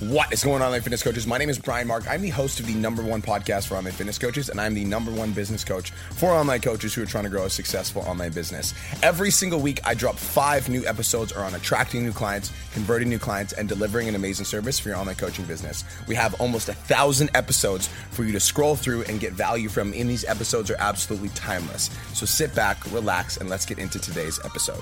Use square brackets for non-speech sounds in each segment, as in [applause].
What is going on, online fitness coaches? My name is Brian Mark. I'm the host of the number one podcast for online fitness coaches, and I'm the number one business coach for online coaches who are trying to grow a successful online business. Every single week, I drop five new episodes around attracting new clients, converting new clients, and delivering an amazing service for your online coaching business. We have almost a thousand episodes for you to scroll through and get value from, and these episodes are absolutely timeless. So sit back, relax, and let's get into today's episode.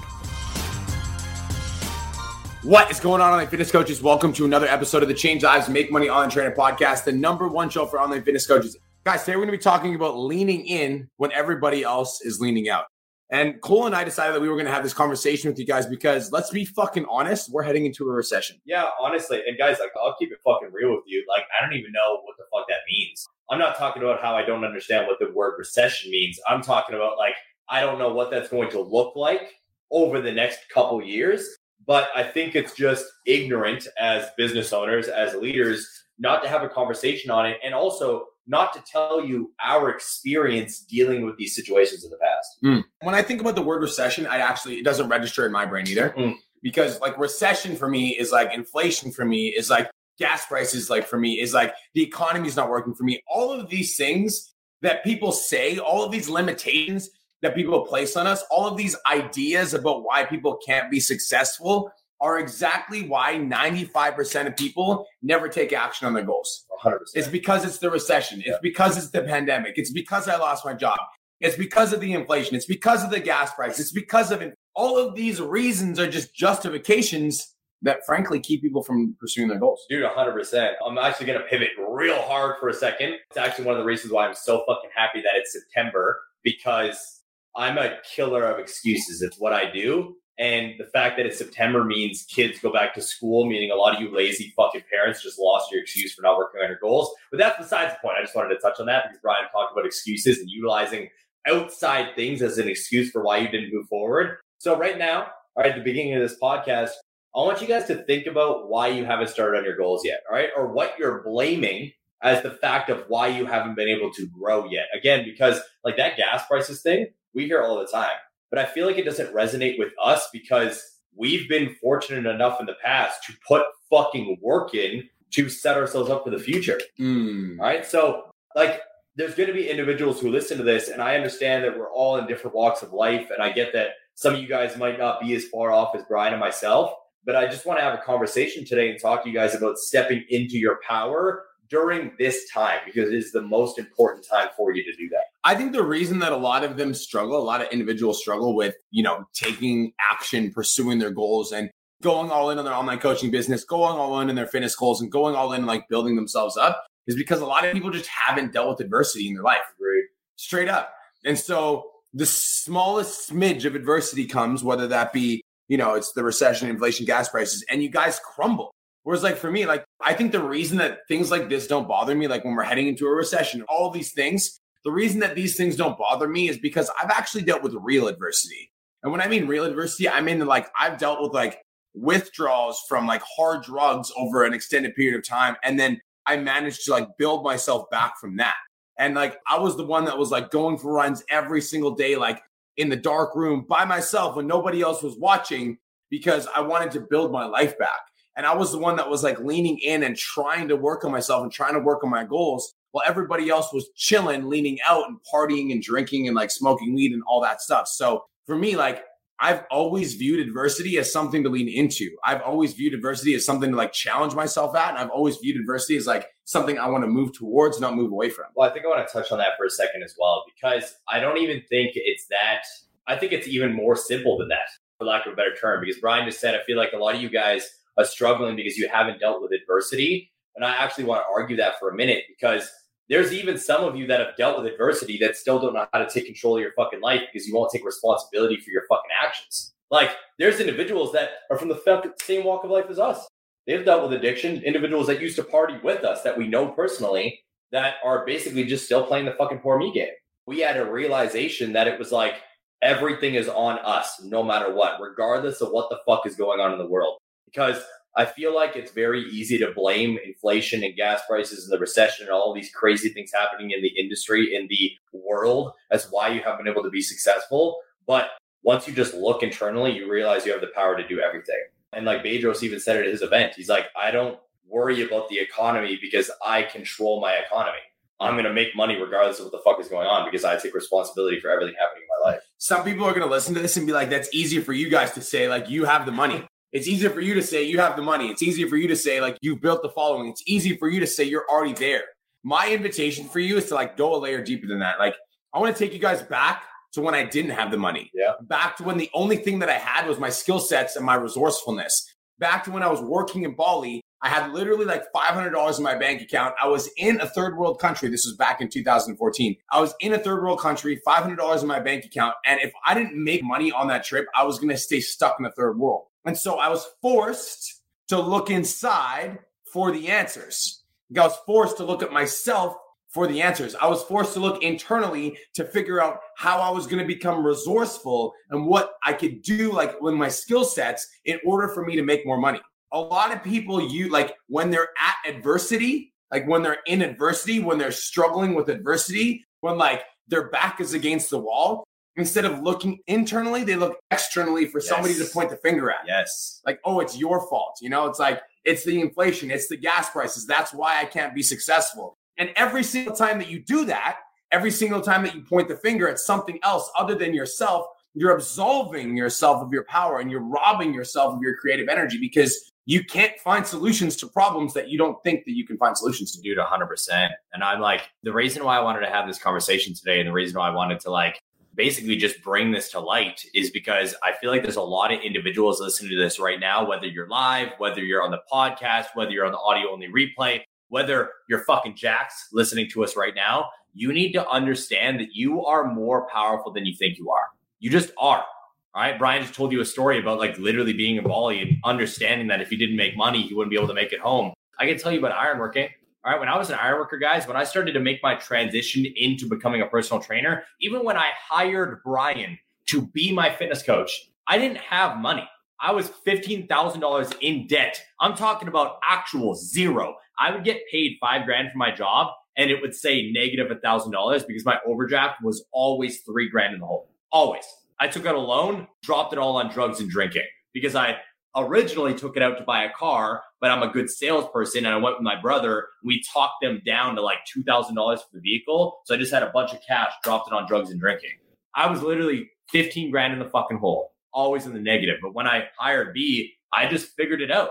What is going on, online fitness coaches? Welcome to another episode of the Change Lives Make Money Online Trainer Podcast, the number one show for online fitness coaches. Guys, today we're going to be talking about leaning in when everybody else is leaning out. And Cole and I decided that we were going to have this conversation with you guys because let's be fucking honest, we're heading into a recession. Yeah, honestly, and guys, like I'll keep it fucking real with you. Like I don't even know what the fuck that means. I'm not talking about how I don't understand what the word recession means. I'm talking about like I don't know what that's going to look like over the next couple years. But I think it's just ignorant as business owners, as leaders, not to have a conversation on it and also not to tell you our experience dealing with these situations in the past. Mm. When I think about the word recession, I actually, it doesn't register in my brain either. Mm. Because like recession for me is like inflation for me is like gas prices, like for me is like the economy is not working for me. All of these things that people say, all of these limitations that people place on us, all of these ideas about why people can't be successful are exactly why 95% of people never take action on their goals. 100%. It's because it's the recession. It's yeah. because it's the pandemic. It's because I lost my job. It's because of the inflation. It's because of the gas price. It's because of it. All of these reasons are just justifications that frankly keep people from pursuing their goals. Dude, 100%. I'm actually going to pivot real hard for a second. It's actually one of the reasons why I'm so fucking happy that it's September because I'm a killer of excuses. It's what I do. And the fact that it's September means kids go back to school, meaning a lot of you lazy fucking parents just lost your excuse for not working on your goals. But that's besides the point. I just wanted to touch on that because Brian talked about excuses and utilizing outside things as an excuse for why you didn't move forward. So right now, all right, at the beginning of this podcast, I want you guys to think about why you haven't started on your goals yet, all right? Or what you're blaming as the fact of why you haven't been able to grow yet. Again, because like that gas prices thing, we hear all the time. But I feel like it doesn't resonate with us because we've been fortunate enough in the past to put fucking work in to set ourselves up for the future. Mm. All right. So, like, there's going to be individuals who listen to this, and I understand that we're all in different walks of life. And I get that some of you guys might not be as far off as Brian and myself. But I just want to have a conversation today and talk to you guys about stepping into your power during this time because it is the most important time for you to do that. I think the reason that a lot of them struggle, a lot of individuals struggle with, you know, taking action, pursuing their goals and going all in on their online coaching business, going all in in their fitness goals and going all in like building themselves up is because a lot of people just haven't dealt with adversity in their life. Right. Straight up. And so the smallest smidge of adversity comes, whether that be, you know, it's the recession, inflation, gas prices, and you guys crumble. Whereas, like for me, like I think the reason that things like this don't bother me, like when we're heading into a recession, all these things, the reason that these things don't bother me is because I've actually dealt with real adversity. And when I mean real adversity, I mean like I've dealt with like withdrawals from like hard drugs over an extended period of time. And then I managed to like build myself back from that. And like I was the one that was like going for runs every single day, like in the dark room by myself when nobody else was watching because I wanted to build my life back. And I was the one that was like leaning in and trying to work on myself and trying to work on my goals while everybody else was chilling, leaning out and partying and drinking and like smoking weed and all that stuff. So for me, like I've always viewed adversity as something to lean into. I've always viewed adversity as something to like challenge myself at. And I've always viewed adversity as like something I want to move towards, not move away from. Well, I think I want to touch on that for a second as well, because I don't even think it's that. I think it's even more simple than that, for lack of a better term, because Brian just said, I feel like a lot of you guys struggling because you haven't dealt with adversity. And I actually want to argue that for a minute because there's even some of you that have dealt with adversity that still don't know how to take control of your fucking life because you won't take responsibility for your fucking actions. Like, there's individuals that are from the same walk of life as us. They've dealt with addiction, individuals that used to party with us that we know personally that are basically just still playing the fucking poor me game. We had a realization that it was like everything is on us no matter what, regardless of what the fuck is going on in the world because I feel like it's very easy to blame inflation and gas prices and the recession and all these crazy things happening in the industry, in the world, as why you haven't been able to be successful. But once you just look internally, you realize you have the power to do everything. And like Bedros even said at his event, he's like, I don't worry about the economy because I control my economy. I'm going to make money regardless of what the fuck is going on because I take responsibility for everything happening in my life. Some people are going to listen to this and be like, that's easier for you guys to say, like, you have the money. It's easier for you to say you have the money. It's easier for you to say, like, you've built the following. It's easy for you to say you're already there. My invitation for you is to, like, go a layer deeper than that. Like, I want to take you guys back to when I didn't have the money. Yeah. Back to when the only thing that I had was my skill sets and my resourcefulness. Back to when I was working in Bali I had literally like $500 in my bank account. I was in a third world country. This was back in 2014. I was in a third world country, $500 in my bank account. And if I didn't make money on that trip, I was going to stay stuck in the third world. And so I was forced to look inside for the answers. I was forced to look at myself for the answers. I was forced to look internally to figure out how I was going to become resourceful and what I could do, like with my skill sets, in order for me to make more money a lot of people you like when they're at adversity, like when they're in adversity, when they're struggling with adversity, when like their back is against the wall, instead of looking internally, they look externally for yes. somebody to point the finger at. Yes. Like, oh, it's your fault. You know, it's like it's the inflation, it's the gas prices. That's why I can't be successful. And every single time that you do that, every single time that you point the finger at something else other than yourself, you're absolving yourself of your power and you're robbing yourself of your creative energy because you can't find solutions to problems that you don't think that you can find solutions to. Dude, 100%. And I'm like, the reason why I wanted to have this conversation today and the reason why I wanted to like basically just bring this to light is because I feel like there's a lot of individuals listening to this right now, whether you're live, whether you're on the podcast, whether you're on the audio only replay, whether you're fucking Jacks listening to us right now, you need to understand that you are more powerful than you think you are. You just are. Right. Brian just told you a story about like literally being a Bali and understanding that if he didn't make money, he wouldn't be able to make it home. I can tell you about ironworking. All right. When I was an ironworker, guys, when I started to make my transition into becoming a personal trainer, even when I hired Brian to be my fitness coach, I didn't have money. I was $15,000 in debt. I'm talking about actual zero. I would get paid five grand for my job and it would say negative a thousand dollars because my overdraft was always three grand in the hole. Always. I took out a loan, dropped it all on drugs and drinking because I originally took it out to buy a car, but I'm a good salesperson and I went with my brother. We talked them down to like $2,000 for the vehicle. So I just had a bunch of cash, dropped it on drugs and drinking. I was literally 15 grand in the fucking hole, always in the negative. But when I hired B, I just figured it out.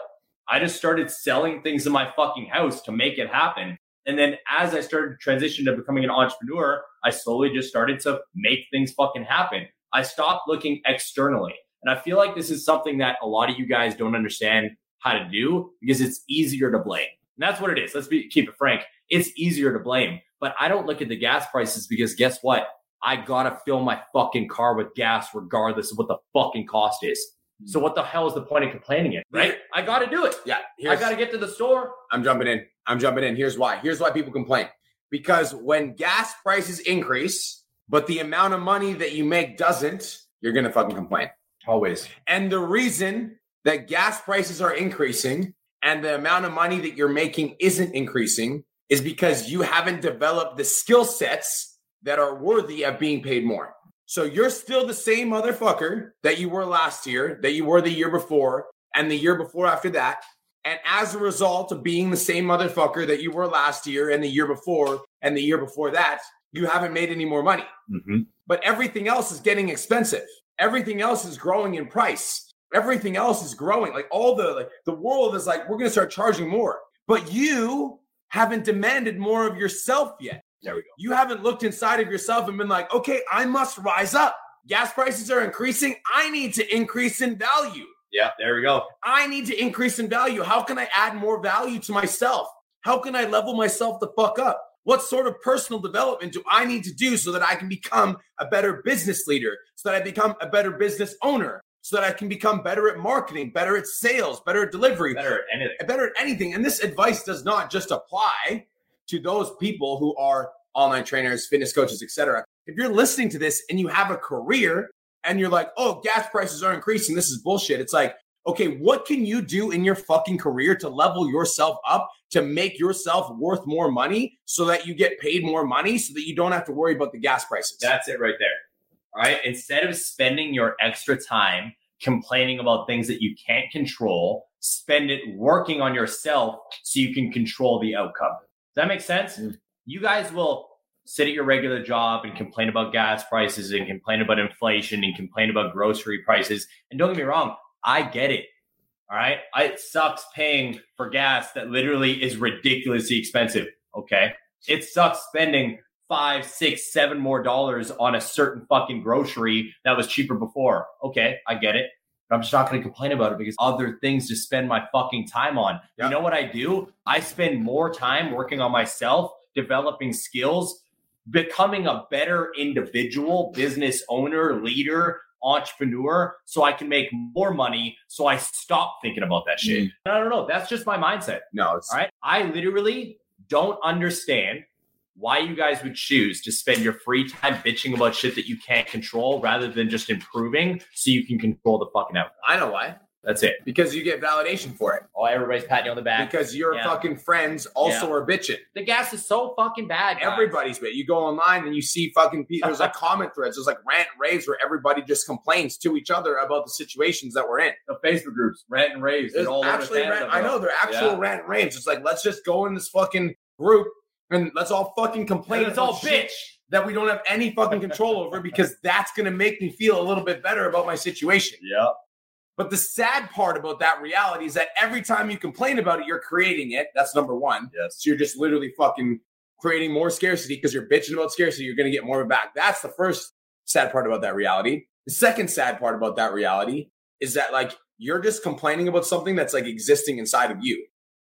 I just started selling things in my fucking house to make it happen. And then as I started to transition to becoming an entrepreneur, I slowly just started to make things fucking happen. I stopped looking externally. And I feel like this is something that a lot of you guys don't understand how to do because it's easier to blame. And that's what it is. Let's be, keep it frank. It's easier to blame. But I don't look at the gas prices because guess what? I gotta fill my fucking car with gas regardless of what the fucking cost is. Hmm. So what the hell is the point of complaining it? Right? I gotta do it. Yeah. I gotta get to the store. I'm jumping in. I'm jumping in. Here's why. Here's why people complain. Because when gas prices increase, but the amount of money that you make doesn't, you're going to fucking complain. Always. And the reason that gas prices are increasing and the amount of money that you're making isn't increasing is because you haven't developed the skill sets that are worthy of being paid more. So you're still the same motherfucker that you were last year, that you were the year before, and the year before after that. And as a result of being the same motherfucker that you were last year and the year before and the year before that, you haven't made any more money. Mm-hmm. But everything else is getting expensive. Everything else is growing in price. Everything else is growing. Like all the like the world is like we're going to start charging more. But you haven't demanded more of yourself yet. There we go. You haven't looked inside of yourself and been like, "Okay, I must rise up. Gas prices are increasing. I need to increase in value." Yeah, there we go. I need to increase in value. How can I add more value to myself? How can I level myself the fuck up? What sort of personal development do I need to do so that I can become a better business leader, so that I become a better business owner, so that I can become better at marketing, better at sales, better at delivery, better at anything, better at anything? And this advice does not just apply to those people who are online trainers, fitness coaches, etc. If you're listening to this and you have a career and you're like, "Oh, gas prices are increasing. This is bullshit." It's like, okay, what can you do in your fucking career to level yourself up to make yourself worth more money so that you get paid more money so that you don't have to worry about the gas prices? That's it right there. All right. Instead of spending your extra time complaining about things that you can't control. Spend it working on yourself so you can control the outcome. Does that make sense? Mm. You guys will sit at your regular job and complain about gas prices and complain about inflation and complain about grocery prices. And don't get me wrong, I get it. All right. I, it sucks paying for gas that literally is ridiculously expensive. Okay. It sucks spending five, six, seven more dollars on a certain fucking grocery that was cheaper before. Okay. I get it. But I'm just not going to complain about it because other things to spend my fucking time on. Yeah. You know what I do? I spend more time working on myself, developing skills, becoming a better individual, business owner, leader, entrepreneur, so I can make more money. So I stop thinking about that shit. Mm. I don't know. That's just my mindset. No, it's All right. I literally don't understand why you guys would choose to spend your free time bitching about shit that you can't control rather than just improving so you can control the fucking outcome. I know why. That's it. Because you get validation for it. Oh, everybody's patting you on the back. Because your Yeah. fucking friends also Yeah. are bitching. the gas is so fucking bad. guys. Everybody's bit. You go online and you see fucking people. There's like [laughs] comment threads. There's like rant and raves where everybody just complains to each other about the situations that we're in. the Facebook groups, rant and raves. There's all actually rant, I know they're actual Yeah. rant and raves. It's like let's just go in this fucking group and let's all fucking complain. And it's all about shit bitch. that we don't have any fucking control over [laughs] because that's gonna make me feel a little bit better about my situation. Yeah. But the sad part about that reality is that every time you complain about it, you're creating it. That's number one. Yes. So you're just literally fucking creating more scarcity because you're bitching about scarcity. You're going to get more of it back. That's the first sad part about that reality. The second sad part about that reality is that like you're just complaining about something that's like existing inside of you.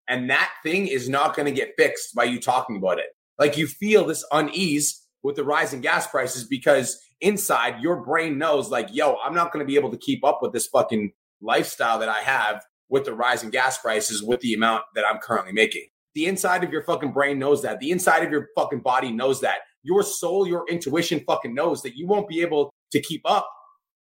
And that thing is not going to get fixed by you talking about it. Like you feel this unease with the rising gas prices because inside your brain knows like, yo, I'm not going to be able to keep up with this fucking lifestyle that I have with the rising gas prices with the amount that I'm currently making. The inside of your fucking brain knows that. The inside of your fucking body knows that. Your soul, your intuition fucking knows that you won't be able to keep up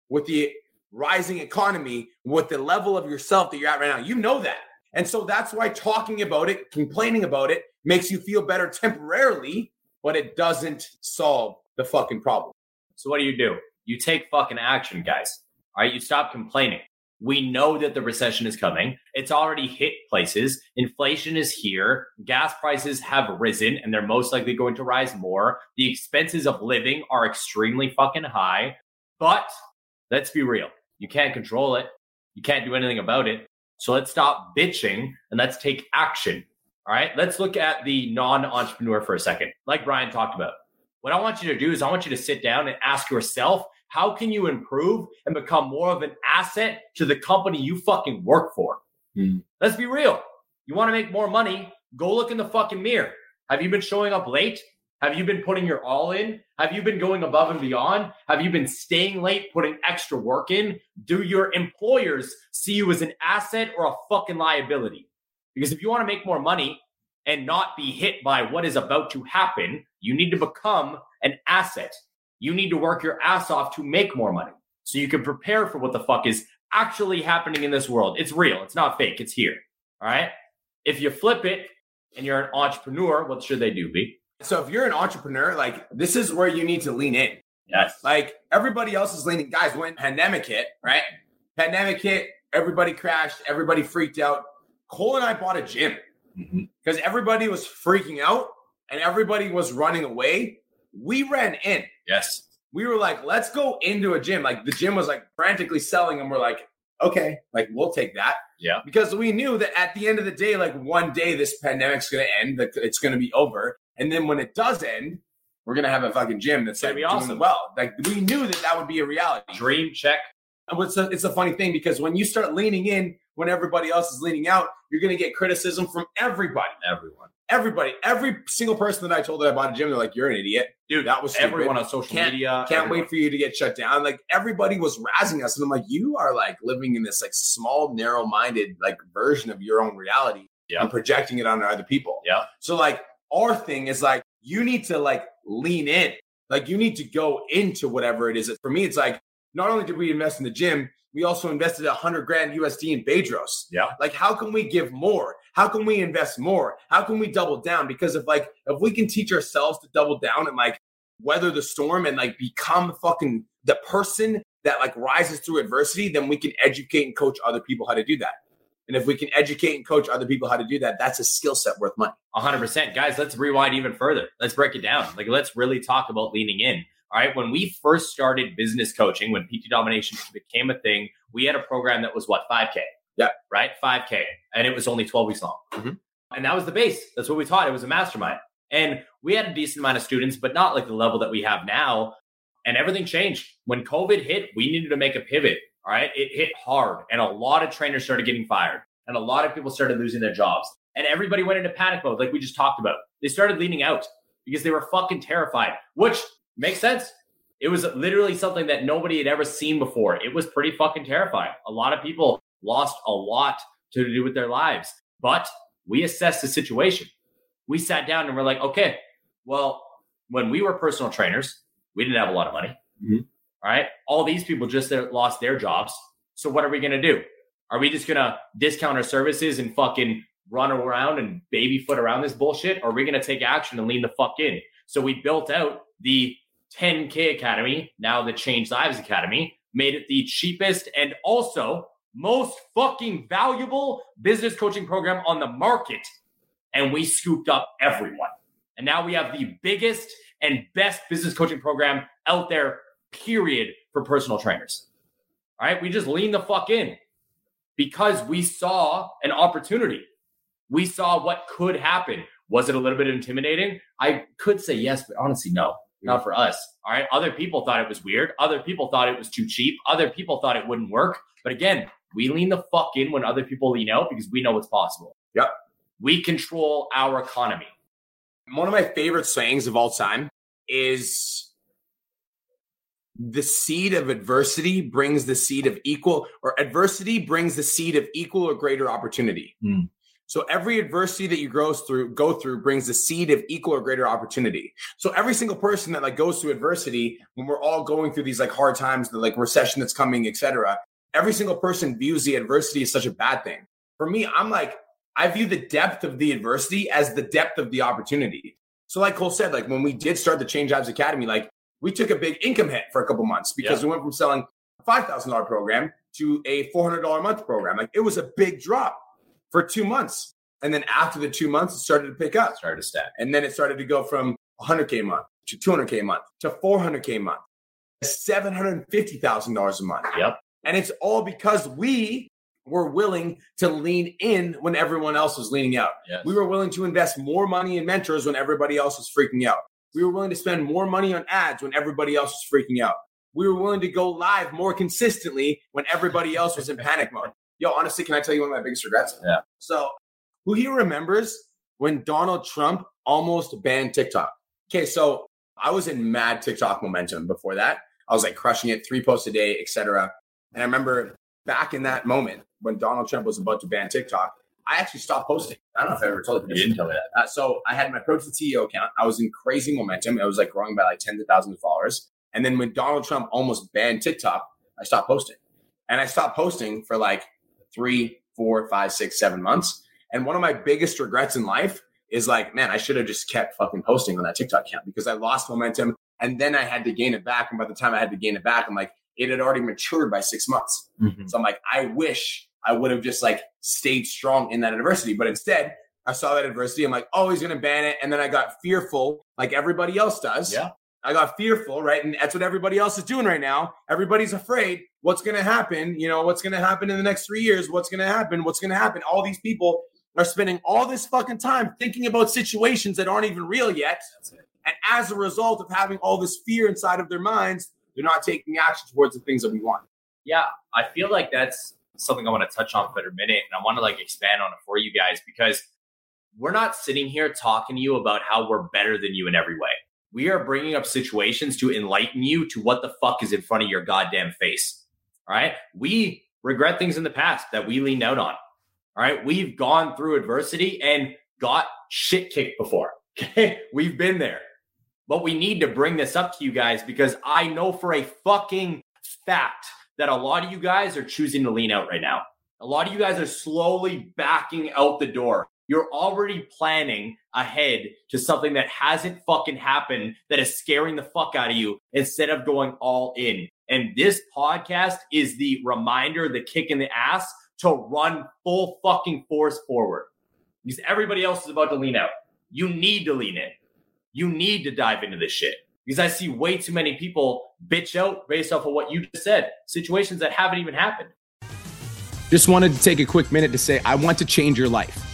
with the rising economy with the level of yourself that you're at right now. You know that. And so that's why talking about it, complaining about it makes you feel better temporarily, but it doesn't solve the fucking problem. So what do you do? You take fucking action, guys. All right, you stop complaining. We know that the recession is coming. It's already hit places. Inflation is here. Gas prices have risen and they're most likely going to rise more. The expenses of living are extremely fucking high. But let's be real. You can't control it. You can't do anything about it. So let's stop bitching and let's take action. All right, let's look at the non entrepreneur for a second. Like Brian talked about. What I want you to do is I want you to sit down and ask yourself, how can you improve and become more of an asset to the company you fucking work for? Hmm. Let's be real. You want to make more money? Go look in the fucking mirror. Have you been showing up late? Have you been putting your all in? Have you been going above and beyond? Have you been staying late, putting extra work in? Do your employers see you as an asset or a fucking liability? Because if you want to make more money and not be hit by what is about to happen, you need to become an asset. You need to work your ass off to make more money so you can prepare for what the fuck is actually happening in this world. It's real, it's not fake, it's here. All right. If you flip it and you're an entrepreneur, what should they do, B? So if you're an entrepreneur, like this is where you need to lean in. Yes. Like everybody else is leaning. Guys, when pandemic hit, right? Pandemic hit, everybody crashed, everybody freaked out. Cole and I bought a gym Mhm. because everybody was freaking out and everybody was running away. We ran in. Yes. We were like, let's go into a gym. Like the gym was like frantically selling, and we're like, okay, like we'll take that. Yeah. Because we knew that at the end of the day, like one day this pandemic's gonna end, that it's gonna be over. And then when it does end, we're gonna have a fucking gym that's Gonna like be awesome. well. Like we knew that that would be a reality. Dream check. And It's a, it's a funny thing because when you start leaning in when everybody else is leaning out, you're gonna get criticism from everybody. Everyone. Everybody, every single person that I told that I bought a gym, they're like, "You're an idiot, Dude, That was stupid. everyone on social Can't- media. Can't everyone. wait for you to get shut down." Like everybody was razzing us, and I'm like, "You are like living in this like small, narrow-minded like version of your own reality Yeah. and projecting it on other people." Yeah. So like our thing is like you need to like lean in. Like you need to go into whatever it is. For me, it's like not only did we invest in the gym, we also invested a hundred grand USD in Bedros. Yeah. Like how can we give more? How can we invest more? How can we double down? Because if like if we can teach ourselves to double down and like weather the storm and like become fucking the person that like rises through adversity, then we can educate and coach other people how to do that. And if we can educate and coach other people how to do that, that's a skill set worth money. 100%. Guys, let's rewind even further. Let's break it down. Like, let's really talk about leaning in. All right. When we first started business coaching, when PT domination became a thing, we had a program that was what, 5K? Yeah. Right? 5K. And it was only 12 weeks long. Mm-hmm. And that was the base. That's what we taught. It was a mastermind. And we had a decent amount of students, but not like the level that we have now. And everything changed. When COVID hit, we needed to make a pivot. All right. It hit hard. And a lot of trainers started getting fired. And a lot of people started losing their jobs. And everybody went into panic mode, like we just talked about. They started leaning out because they were fucking terrified, which Makes sense. It was literally something that nobody had ever seen before. It was pretty fucking terrifying. A lot of people lost a lot to do with their lives, but we assessed the situation. We sat down and we're like, okay, well, when we were personal trainers, we didn't have a lot of money. Mhm. All right. All these people just lost their jobs. So what are we going to do? Are we just going to discount our services and fucking run around and baby foot around this bullshit? Or are we going to take action and lean the fuck in? So we built out the 10K Academy, now the Change Lives Academy, made it the cheapest and also most fucking valuable business coaching program on the market. And we scooped up everyone. And now we have the biggest and best business coaching program out there, period, for personal trainers. All right. We just lean the fuck in because we saw an opportunity. We saw what could happen. Was it a little bit intimidating? I could say yes, but honestly, no not for us. All right. Other people thought it was weird. Other people thought it was too cheap. Other people thought it wouldn't work. But again, we lean the fuck in when other people lean out because we know what's possible. Yep. We control our economy. One of my favorite sayings of all time is the seed of adversity brings the seed of equal, or adversity brings the seed of equal or greater opportunity. Hmm. So every adversity that you grow through, go through brings the seed of equal or greater opportunity. So every single person that like goes through adversity, when we're all going through these like hard times, the like recession that's coming, etc. Every single person views the adversity as such a bad thing. For me, I'm like, I view the depth of the adversity as the depth of the opportunity. So like Cole said, like when we did start the Change Jobs Academy, like we took a big income hit for a couple months because Yeah. we went from selling a five thousand dollar program to a four hundred dollar a month program. Like it was a big drop for two months, and then after the two months, it started to pick up, Started to stack. and then it started to go from one hundred k a month to two hundred k a month to four hundred k a month, seven hundred fifty thousand dollars a month. Yep. And it's all because we were willing to lean in when everyone else was leaning out. Yes. We were willing to invest more money in mentors when everybody else was freaking out. We were willing to spend more money on ads when everybody else was freaking out. We were willing to go live more consistently when everybody else was in panic mode. Yo, honestly, can I tell you one of my biggest regrets? Yeah. So, who he remembers when Donald Trump almost banned TikTok? Okay, so I was in mad TikTok momentum before that. I was like crushing it, three posts a day, etc. And I remember back in that moment when Donald Trump was about to ban TikTok, I actually stopped posting. I don't know if I ever told you. You this. didn't tell me that. Uh, so I had my Protein CEO account. I was in crazy momentum. It was like growing by like tens of thousands of followers. And then when Donald Trump almost banned TikTok, I stopped posting. And I stopped posting for like three, four, five, six, seven months. And one of my biggest regrets in life is like, man, I should have just kept fucking posting on that TikTok account because I lost momentum. And then I had to gain it back. And by the time I had to gain it back, I'm like, it had already matured by six months. Mm-hmm. So I'm like, I wish I would have just like stayed strong in that adversity. But instead, I saw that adversity. I'm like, oh, he's going to ban it. And then I got fearful, like everybody else does. Yeah. I got fearful, right? And that's what everybody else is doing right now. Everybody's afraid. What's going to happen? You know, what's going to happen in the next three years? What's going to happen? What's going to happen? All these people are spending all this fucking time thinking about situations that aren't even real yet. And as a result of having all this fear inside of their minds, they're not taking action towards the things that we want. Yeah, I feel like that's something I want to touch on for a minute, and I want to like expand on it for you guys because we're not sitting here talking to you about how we're better than you in every way. We are bringing up situations to enlighten you to what the fuck is in front of your goddamn face. All right, we regret things in the past that we leaned out on. All right, we've gone through adversity and got shit kicked before. [laughs] Okay, we've been there. But we need to bring this up to you guys because I know for a fucking fact that a lot of you guys are choosing to lean out right now. A lot of you guys are slowly backing out the door. You're already planning ahead to something that hasn't fucking happened that is scaring the fuck out of you instead of going all in. And this podcast is the reminder, the kick in the ass to run full fucking force forward because everybody else is about to lean out. You need to lean in. You need to dive into this shit because I see way too many people bitch out based off of what you just said, situations that haven't even happened. Just wanted to take a quick minute to say, I want to change your life.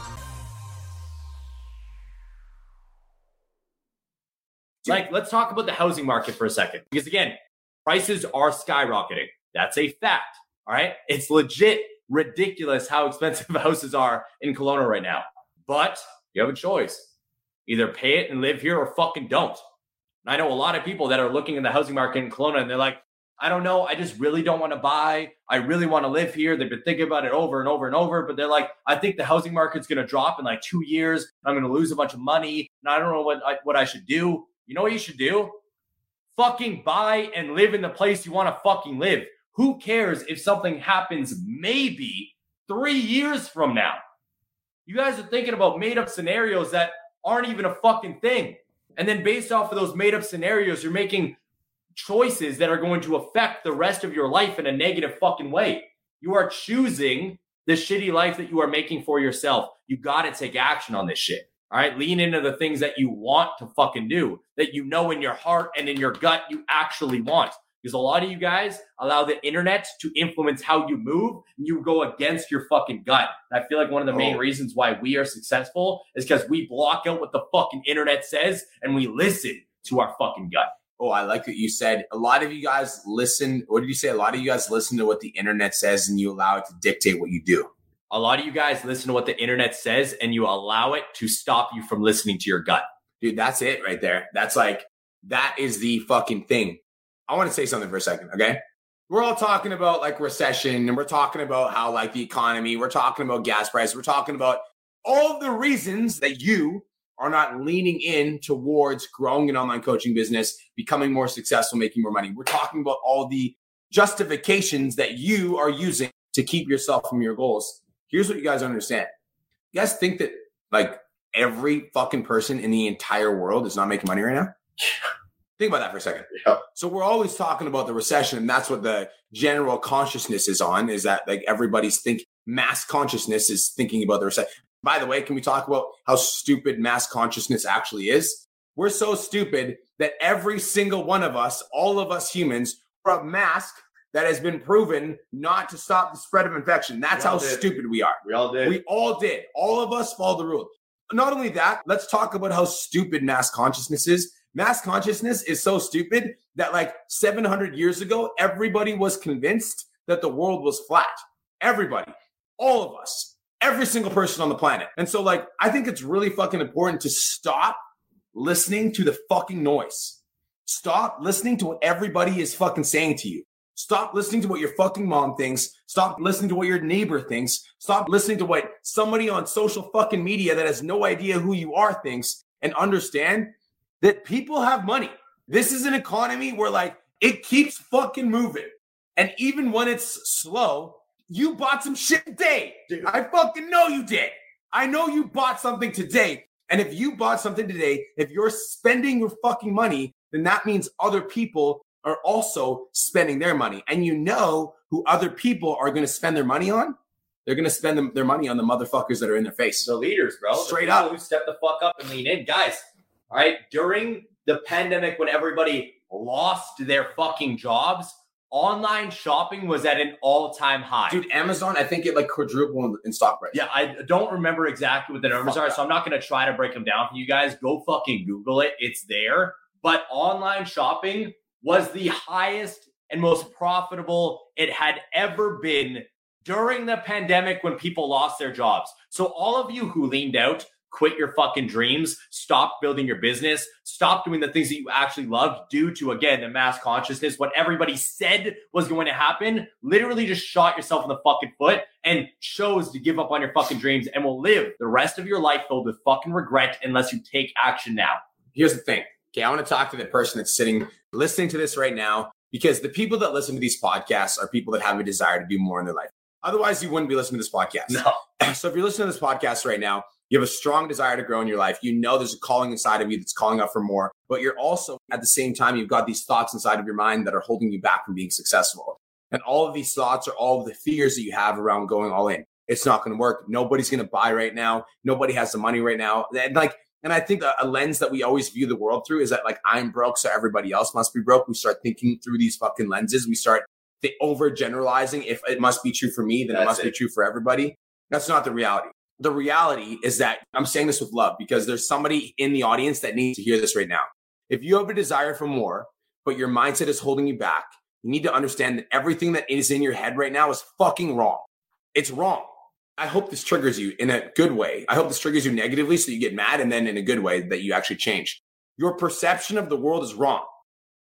Like, let's talk about the housing market for a second. Because again, prices are skyrocketing. That's a fact. All right. It's legit ridiculous how [laughs] expensive houses are in Kelowna right now. But you have a choice. Either pay it and live here or fucking don't. And I know a lot of people that are looking in the housing market in Kelowna and they're like, I don't know. I just really don't want to buy. I really want to live here. They've been thinking about it over and over and over, but they're like, I think the housing market's going to drop in like two years. I'm going to lose a bunch of money, and I don't know what I, what I should do. You know what you should do? Fucking buy and live in the place you want to fucking live. Who cares if something happens maybe three years from now? You guys are thinking about made up scenarios that aren't even a fucking thing. And then based off of those made up scenarios, you're making choices that are going to affect the rest of your life in a negative fucking way. You are choosing the shitty life that you are making for yourself. You got to take action on this shit. All right. Lean into the things that you want to fucking do, that you know in your heart and in your gut you actually want. Because a lot of you guys allow the internet to influence how you move and you go against your fucking gut. And I feel like one of the main oh. reasons why we are successful is because we block out what the fucking internet says and we listen to our fucking gut. Oh, I like what you said. A lot of you guys listen. What did you say? A lot of you guys listen to what the internet says and you allow it to dictate what you do. A lot of you guys listen to what the internet says and you allow it to stop you from listening to your gut. Dude, that's it right there. That's like, that is the fucking thing. I want to say something for a second, okay? We're all talking about like recession and we're talking about how like the economy, we're talking about gas prices, we're talking about all the reasons that you are not leaning in towards growing an online coaching business, becoming more successful, making more money. We're talking about all the justifications that you are using to keep yourself from your goals. Here's what you guys understand. You guys think that like every fucking person in the entire world is not making money right now? Think about that for a second. Yeah. So we're always talking about the recession, and that's what the general consciousness is on. Is that like everybody's think mass consciousness is thinking about the recession? By the way, can we talk about how stupid mass consciousness actually is? We're so stupid that every single one of us, all of us humans, are a mask that has been proven not to stop the spread of infection. That's how did. stupid we are. We all did. We all did. All of us follow the rule. Not only that, let's talk about how stupid mass consciousness is. Mass consciousness is so stupid that like 700 years ago, everybody was convinced that the world was flat. Everybody, all of us every single person on the planet. And so, like, I think it's really fucking important to stop listening to the fucking noise. Stop listening to what everybody is fucking saying to you. Stop listening to what your fucking mom thinks. Stop listening to what your neighbor thinks. Stop listening to what somebody on social fucking media that has no idea who you are thinks and understand that people have money. This is an economy where like it keeps fucking moving. And even when it's slow, you bought some shit today. Dude. I fucking know you did. I know you bought something today. And if you bought something today, if you're spending your fucking money, then that means other people are also spending their money. And you know who other people are going to spend their money on? They're going to spend them, their money on the motherfuckers that are in their face. The leaders, bro. Straight up. Who step the fuck up and lean in. Guys, all right, during the pandemic when everybody lost their fucking jobs, online shopping was at an all-time high. Dude, Amazon, I think it like quadrupled in stock price. Yeah, I don't remember exactly what the numbers Fuck are, that. so I'm not going to try to break them down for you guys. Go fucking Google it. It's there. But online shopping was the highest and most profitable it had ever been during the pandemic when people lost their jobs. So all of you who leaned out, quit your fucking dreams, stop building your business, stop doing the things that you actually love due to, again, the mass consciousness, what everybody said was going to happen, literally just shot yourself in the fucking foot and chose to give up on your fucking dreams and will live the rest of your life filled with fucking regret unless you take action now. Here's the thing. Okay, I want to talk to the person that's sitting listening to this right now because the people that listen to these podcasts are people that have a desire to do more in their life. Otherwise, you wouldn't be listening to this podcast. No. [clears throat] So if you're listening to this podcast right now, you have a strong desire to grow in your life. You know there's a calling inside of you that's calling out for more, but you're also at the same time, you've got these thoughts inside of your mind that are holding you back from being successful. And all of these thoughts are all of the fears that you have around going all in. It's not going to work. Nobody's going to buy right now. Nobody has the money right now. And like, and I think a, a lens that we always view the world through is that like I'm broke, so everybody else must be broke. We start thinking through these fucking lenses. We start the overgeneralizing. If it must be true for me, then That's it must it. be true for everybody. That's not the reality. The reality is that I'm saying this with love because there's somebody in the audience that needs to hear this right now. If you have a desire for more, but your mindset is holding you back, you need to understand that everything that is in your head right now is fucking wrong. It's wrong. I hope this triggers you in a good way. I hope this triggers you negatively so you get mad and then in a good way that you actually change. Your perception of the world is wrong.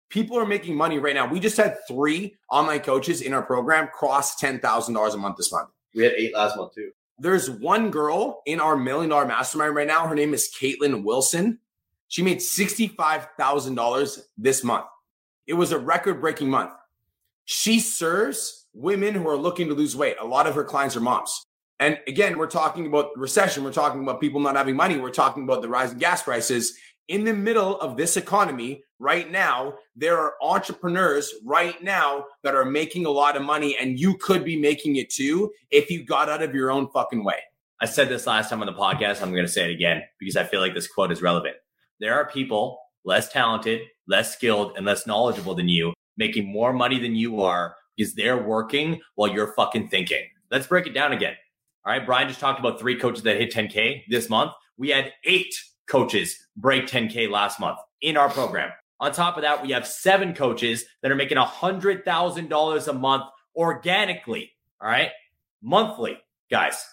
People are making money right now. We just had three online coaches in our program cross $10,000 a month this month. We had eight last month too. There's one girl in our million dollar mastermind right now. Her name is Caitlin Wilson. She made $65,000 this month. It was a record breaking month. She serves women who are looking to lose weight. A lot of her clients are moms. And again, we're talking about recession. We're talking about people not having money. We're talking about the rising gas prices. In the middle of this economy right now, there are entrepreneurs right now that are making a lot of money, and you could be making it too if you got out of your own fucking way. I said this last time on the podcast. I'm going to say it again because I feel like this quote is relevant. There are people less talented, less skilled, and less knowledgeable than you making more money than you are because they're working while you're fucking thinking. Let's break it down again. All right. Brian just talked about three coaches that hit 10K this month. We had eight coaches break 10K last month in our program. On top of that, we have seven coaches that are making $100,000 a month organically. All right. Monthly, guys.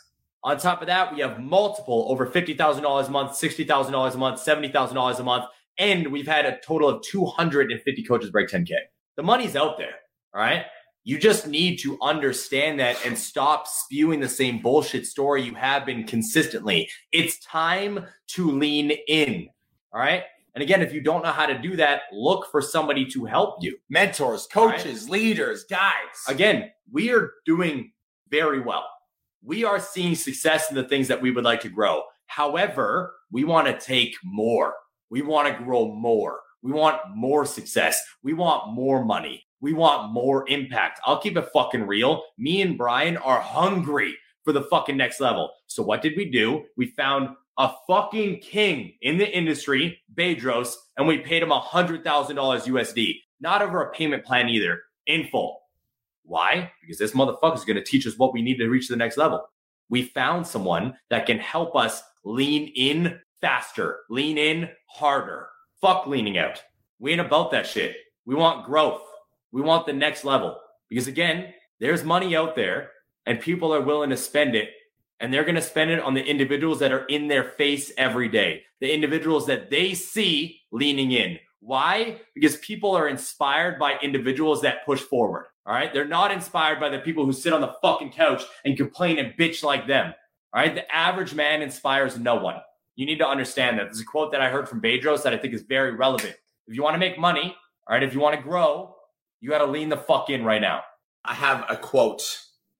On top of that, we have multiple over $50,000 a month, $60,000 a month, $70,000 a month. And we've had a total of 250 coaches break 10K. The money's out there. All right. You just need to understand that and stop spewing the same bullshit story you have been consistently. It's time to lean in. All right. And again, if you don't know how to do that, look for somebody to help you. Mentors, coaches, leaders, guides. Again, we are doing very well. We are seeing success in the things that we would like to grow. However, we want to take more. We want to grow more. We want more success. We want more money. We want more impact. I'll keep it fucking real. Me and Brian are hungry for the fucking next level. So what did we do? We found a fucking king in the industry, Bedros, and we paid him $100,000 USD. Not over a payment plan either, in full. Why? Because this motherfucker is going to teach us what we need to reach the next level. We found someone that can help us lean in faster, lean in harder. Fuck leaning out. We ain't about that shit. We want growth. We want the next level. Because again, there's money out there and people are willing to spend it and they're going to spend it on the individuals that are in their face every day, the individuals that they see leaning in. Why? Because people are inspired by individuals that push forward. All right. They're not inspired by the people who sit on the fucking couch and complain and bitch like them. All right. The average man inspires no one. You need to understand that. There's a quote that I heard from Bedros that I think is very relevant. If you want to make money, all right, if you want to grow, you got to lean the fuck in right now. I have a quote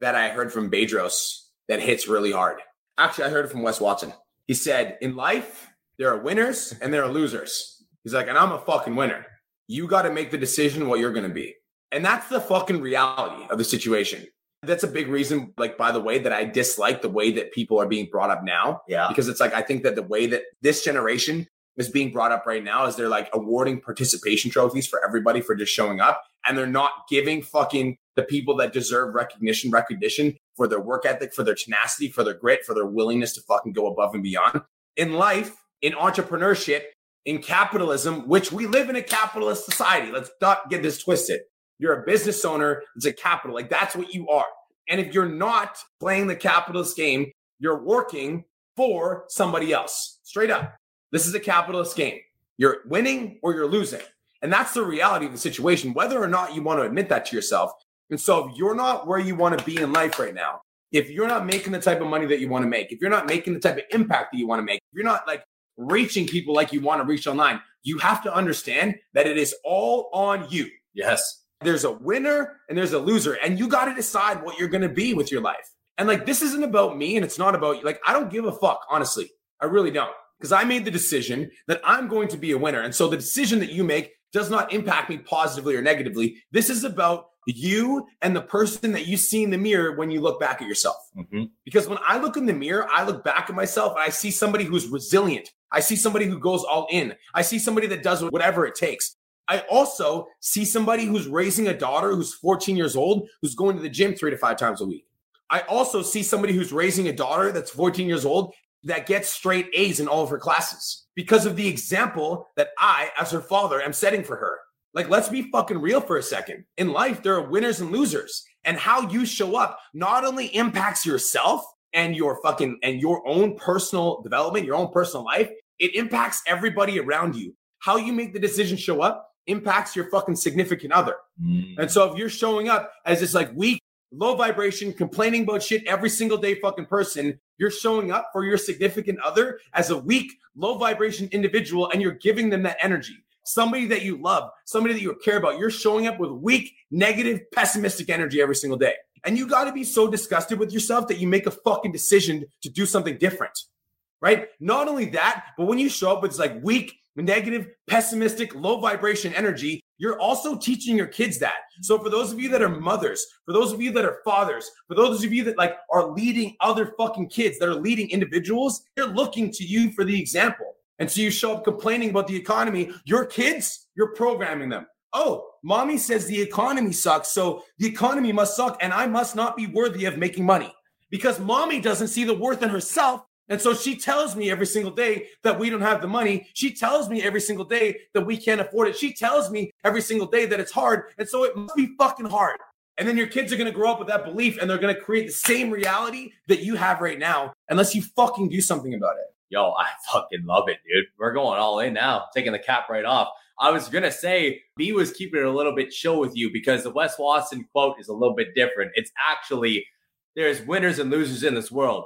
that I heard from Bedros that hits really hard. Actually, I heard it from Wes Watson. He said, In life, there are winners and there are losers. He's like, and I'm a fucking winner. You got to make the decision what you're going to be. And that's the fucking reality of the situation. That's a big reason, like, by the way, that I dislike the way that people are being brought up now. Yeah. Because it's like, I think that the way that this generation is being brought up right now is they're like awarding participation trophies for everybody for just showing up. And they're not giving fucking the people that deserve recognition, recognition for their work ethic, for their tenacity, for their grit, for their willingness to fucking go above and beyond. In life, in entrepreneurship, in capitalism, which we live in a capitalist society. Let's not get this twisted. You're a business owner, it's a capital. Like that's what you are. And if you're not playing the capitalist game, you're working for somebody else. Straight up. This is a capitalist game. You're winning or you're losing. And that's the reality of the situation, whether or not you want to admit that to yourself. And so if you're not where you want to be in life right now, if you're not making the type of money that you want to make, if you're not making the type of impact that you want to make, if you're not like reaching people like you want to reach online, you have to understand that it is all on you. Yes. There's a winner and there's a loser, and you got to decide what you're going to be with your life. And like, this isn't about me and it's not about you. Like, I don't give a fuck, honestly. I really don't. Because I made the decision that I'm going to be a winner. And so the decision that you make does not impact me positively or negatively. This is about you and the person that you see in the mirror when you look back at yourself. Mm-hmm. Because when I look in the mirror, I look back at myself and I see somebody who's resilient. I see somebody who goes all in. I see somebody that does whatever it takes. I also see somebody who's raising a daughter who's 14 years old, who's going to the gym three to five times a week. I also see somebody who's raising a daughter that's 14 years old that gets straight A's in all of her classes because of the example that I, as her father, am setting for her. Like, let's be fucking real for a second. In life, there are winners and losers, and how you show up not only impacts yourself and your fucking and your own personal development, your own personal life, it impacts everybody around you. How you make the decision show up impacts your fucking significant other. Mm. And so if you're showing up as this like weak, low vibration, complaining about shit every single day fucking person, you're showing up for your significant other as a weak, low vibration individual and you're giving them that energy somebody that you love, somebody that you care about. You're showing up with weak, negative, pessimistic energy every single day. And you got to be so disgusted with yourself that you make a fucking decision to do something different. Right? Not only that, but when you show up with like weak, negative, pessimistic, low vibration energy, you're also teaching your kids that. So for those of you that are mothers, for those of you that are fathers, for those of you that like are leading other fucking kids, that are leading individuals, they're looking to you for the example. And so you show up complaining about the economy. Your kids, you're programming them. Oh, mommy says the economy sucks. So the economy must suck and I must not be worthy of making money because mommy doesn't see the worth in herself. And so she tells me every single day that we don't have the money. She tells me every single day that we can't afford it. She tells me every single day that it's hard. And so it must be fucking hard. And then your kids are going to grow up with that belief and they're going to create the same reality that you have right now unless you fucking do something about it yo, I fucking love it, dude. We're going all in now, taking the cap right off. I was gonna say B was keeping it a little bit chill with you because the Wes Watson quote is a little bit different. It's actually there's winners and losers in this world.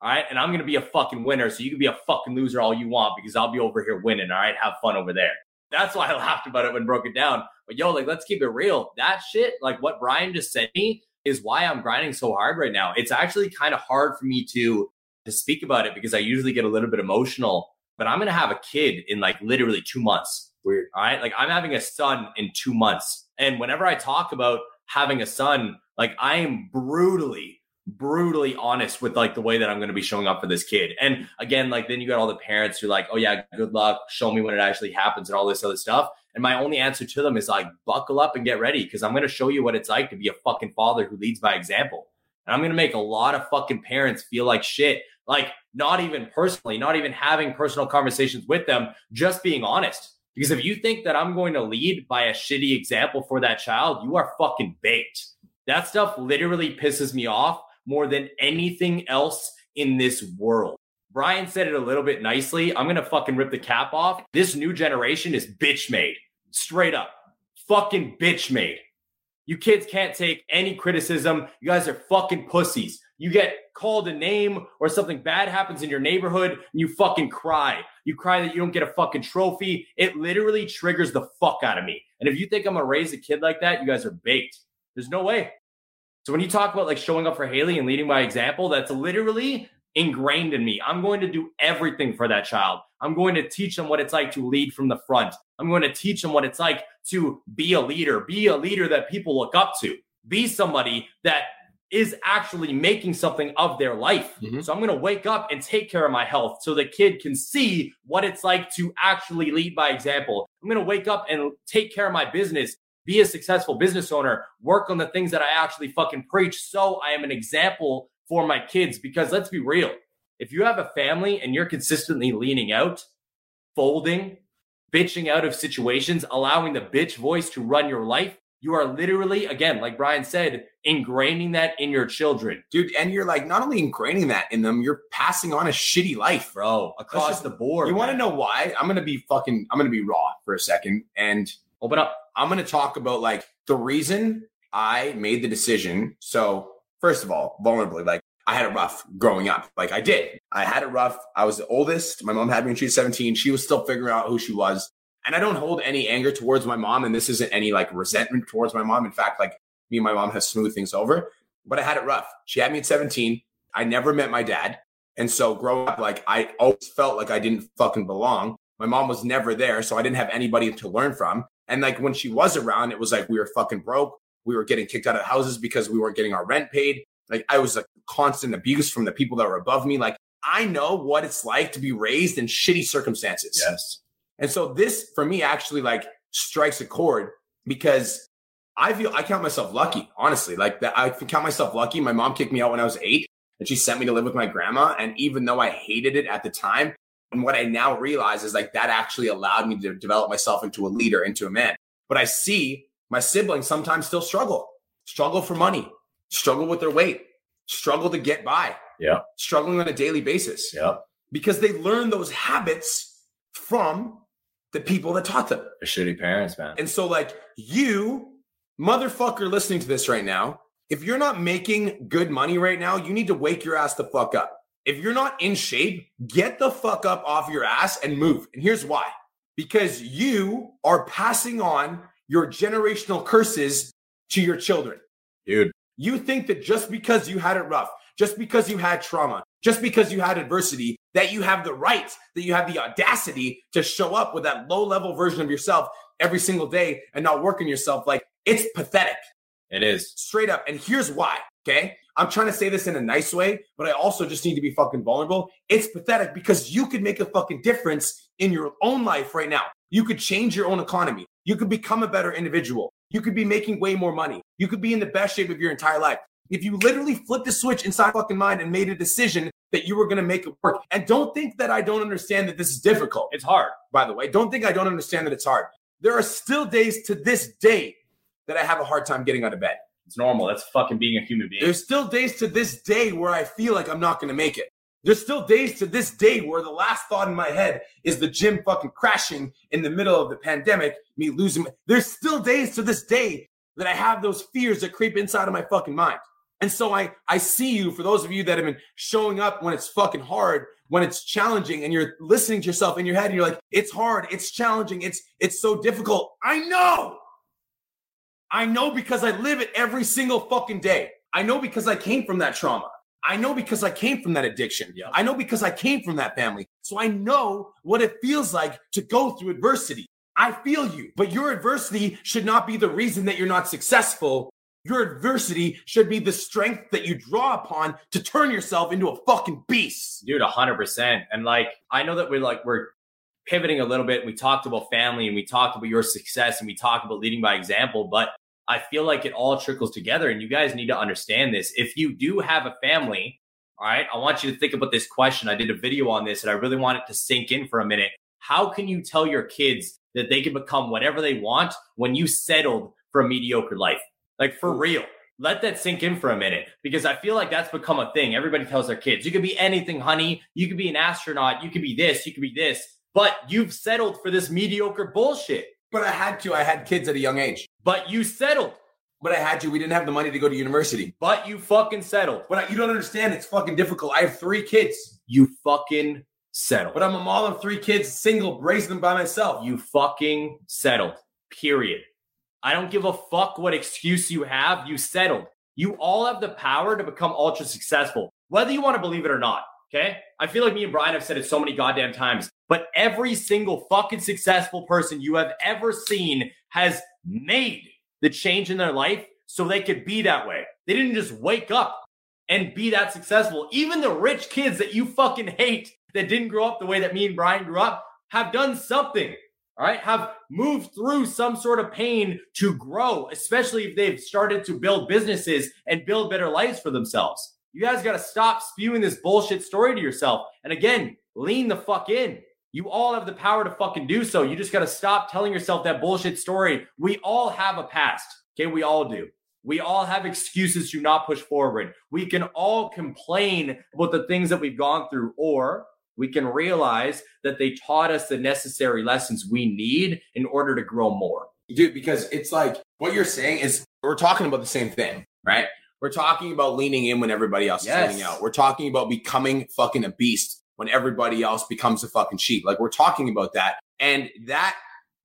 All right. And I'm gonna be a fucking winner. So you can be a fucking loser all you want because I'll be over here winning. All right. Have fun over there. That's why I laughed about it when broke it down. But yo, like let's keep it real. That shit, like what Brian just said me, is why I'm grinding so hard right now. It's actually kind of hard for me to to speak about it because I usually get a little bit emotional. But I'm gonna have a kid in like literally two months. Weird. All right. Like I'm having a son in two months. And whenever I talk about having a son, like I am brutally, brutally honest with like the way that I'm going to be showing up for this kid. And again, like then you got all the parents who are like, oh yeah, good luck. Show me when it actually happens and all this other stuff. And my only answer to them is like, buckle up and get ready because I'm going to show you what it's like to be a fucking father who leads by example. And I'm going to make a lot of fucking parents feel like shit like not even personally, not even having personal conversations with them, just being honest. Because if you think that I'm going to lead by a shitty example for that child, you are fucking baked. That stuff literally pisses me off more than anything else in this world. Brian said it a little bit nicely. I'm going to fucking rip the cap off. This new generation is bitch made. Straight up. Fucking bitch made. You kids can't take any criticism. You guys are fucking pussies. You get called a name or something bad happens in your neighborhood and you fucking cry. You cry that you don't get a fucking trophy. It literally triggers the fuck out of me. And if you think I'm gonna raise a kid like that, you guys are baked. There's no way. So when you talk about like showing up for Haley and leading by example, that's literally ingrained in me. I'm going to do everything for that child. I'm going to teach them what it's like to lead from the front. I'm going to teach them what it's like to be a leader, be a leader that people look up to, be somebody that is actually making something of their life. Mm-hmm. So I'm going to wake up and take care of my health so the kid can see what it's like to actually lead by example. I'm going to wake up and take care of my business, be a successful business owner, work on the things that I actually fucking preach so I am an example for my kids because let's be real. If you have a family and you're consistently leaning out, folding, bitching out of situations, allowing the bitch voice to run your life, You are literally, again, like Brian said, ingraining that in your children. dude. And you're like not only ingraining that in them, you're passing on a shitty life, Bro, across just- the board. You want to know why? I'm gonna be fucking. I'm gonna be raw for a second, and Open up. I'm gonna talk about like the reason I made the decision. So first of all, vulnerably, like I had it rough growing up. Like I did. I had it rough. I was the oldest. My mom had me when she was 17. She was still figuring out who she was. And I don't hold any anger towards my mom. And this isn't any like resentment towards my mom. In fact, like me and my mom have smoothed things over. But I had it rough. She had me at 17. I never met my dad. And so growing up, like I always felt like I didn't fucking belong. My mom was never there. So I didn't have anybody to learn from. And like when she was around, it was like we were fucking broke. We were getting kicked out of houses because we weren't getting our rent paid. Like I was like constant abuse from the people that were above me. Like I know what it's like to be raised in shitty circumstances. Yes. And so this for me actually like strikes a chord because I feel I count myself lucky, honestly. Like that I count myself lucky. My mom kicked me out when I was eight and she sent me to live with my grandma. And even though I hated it at the time, and what I now realize is like that actually allowed me to develop myself into a leader, into a man. But I see my siblings sometimes still struggle, struggle for money, struggle with their weight, struggle to get by, Yeah. struggling on a daily basis Yep. because they learn those habits from the people that taught them. They're shitty parents, man. And so, like, you, motherfucker, listening to this right now, if you're not making good money right now, you need to wake your ass the fuck up. If you're not in shape, get the fuck up off your ass and move. And here's why because you are passing on your generational curses to your children. Dude. You think that just because you had it rough, just because you had trauma, just because you had adversity, that you have the right, that you have the audacity to show up with that low level version of yourself every single day and not work on yourself. Like it's pathetic, It is. straight up. And here's why. Okay. I'm trying to say this in a nice way, but I also just need to be fucking vulnerable. It's pathetic because you could make a fucking difference in your own life right now. You could change your own economy. You could become a better individual. You could be making way more money. You could be in the best shape of your entire life. If you literally flipped the switch inside fucking mind and made a decision that you were going to make it work. And don't think that I don't understand that this is difficult. It's hard. by the way, don't think I don't understand that it's hard. There are still days to this day that I have a hard time getting out of bed. It's normal. That's fucking being a human being. There's still days to this day where I feel like I'm not going to make it. There's still days to this day where the last thought in my head is the gym fucking crashing in the middle of the pandemic, me losing. My- There's still days to this day that I have those fears that creep inside of my fucking mind. And so I I see you for those of you that have been showing up when it's fucking hard, when it's challenging and you're listening to yourself in your head and you're like, it's hard, it's challenging, it's it's so difficult. I know. I know because I live it every single fucking day. I know because I came from that trauma. I know because I came from that addiction. I know because I came from that family. So I know what it feels like to go through adversity. I feel you, but your adversity should not be the reason that you're not successful. Your adversity should be the strength that you draw upon to turn yourself into a fucking beast. dude 100% and like i know that we're like we're pivoting a little bit we talked about family and we talked about your success and we talked about leading by example but i feel like it all trickles together and you guys need to understand this if you do have a family all right i want you to think about this question i did a video on this and i really want it to sink in for a minute how can you tell your kids that they can become whatever they want when you settled for a mediocre life like for real let that sink in for a minute because I feel like that's become a thing. Everybody tells their kids, you could be anything, honey. You could be an astronaut. You could be this. You could be this. But you've settled for this mediocre bullshit. But I had to. I had kids at a young age. But you settled. But I had to. We didn't have the money to go to university. But you fucking settled. But I, you don't understand. It's fucking difficult. I have three kids. You fucking settled. But I'm a mom of three kids, single, raising them by myself. you fucking settled. Period. I don't give a fuck what excuse you have. You settled. You all have the power to become ultra successful, whether you want to believe it or not. Okay. I feel like me and Brian have said it so many goddamn times, but every single fucking successful person you have ever seen has made the change in their life so they could be that way. They didn't just wake up and be that successful. Even the rich kids that you fucking hate that didn't grow up the way that me and Brian grew up have done something all right, have moved through some sort of pain to grow, especially if they've started to build businesses and build better lives for themselves. You guys got to stop spewing this bullshit story to yourself. And again, lean the fuck in. You all have the power to fucking do so. You just got to stop telling yourself that bullshit story. We all have a past. Okay, we all do. We all have excuses to not push forward. We can all complain about the things that we've gone through, or we can realize that they taught us the necessary lessons we need in order to grow more. Dude, because it's like what you're saying is we're talking about the same thing, right? We're talking about leaning in when everybody else Yes. is leaning out. We're talking about becoming fucking a beast when everybody else becomes a fucking sheep. Like we're talking about that. And that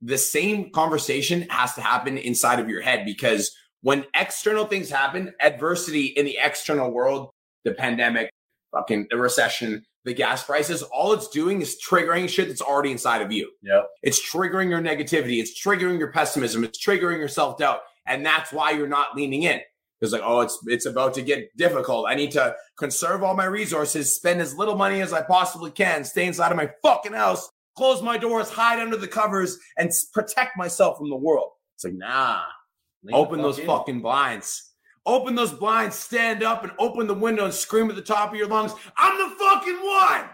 the same conversation has to happen inside of your head because when external things happen, adversity in the external world, the pandemic, fucking the recession, the gas prices, all it's doing is triggering shit that's already inside of you. Yep. It's triggering your negativity. It's triggering your pessimism. It's triggering your self doubt. And that's why you're not leaning in. It's like, oh, it's it's about to get difficult. I need to conserve all my resources, spend as little money as I possibly can, stay inside of my fucking house, close my doors, hide under the covers, and protect myself from the world. It's like, nah. Lean Open those fuck in. fucking blinds. Open those blinds, stand up and open the window and scream at the top of your lungs, I'm the fucking one.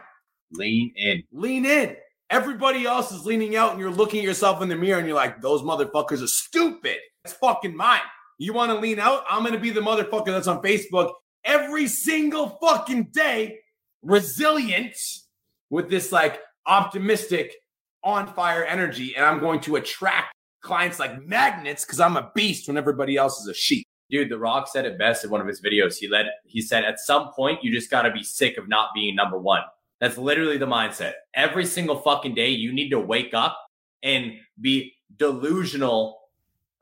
Lean in. Lean in. Everybody else is leaning out and you're looking at yourself in the mirror and you're like, those motherfuckers are stupid. It's fucking mine. You want to lean out? I'm going to be the motherfucker that's on Facebook every single fucking day, resilient with this like optimistic, on fire energy. And I'm going to attract clients like magnets because I'm a beast when everybody else is a sheep. Dude, The Rock said it best in one of his videos. He led he said at some point you just gotta be sick of not being number one. That's literally the mindset. Every single fucking day you need to wake up and be delusional.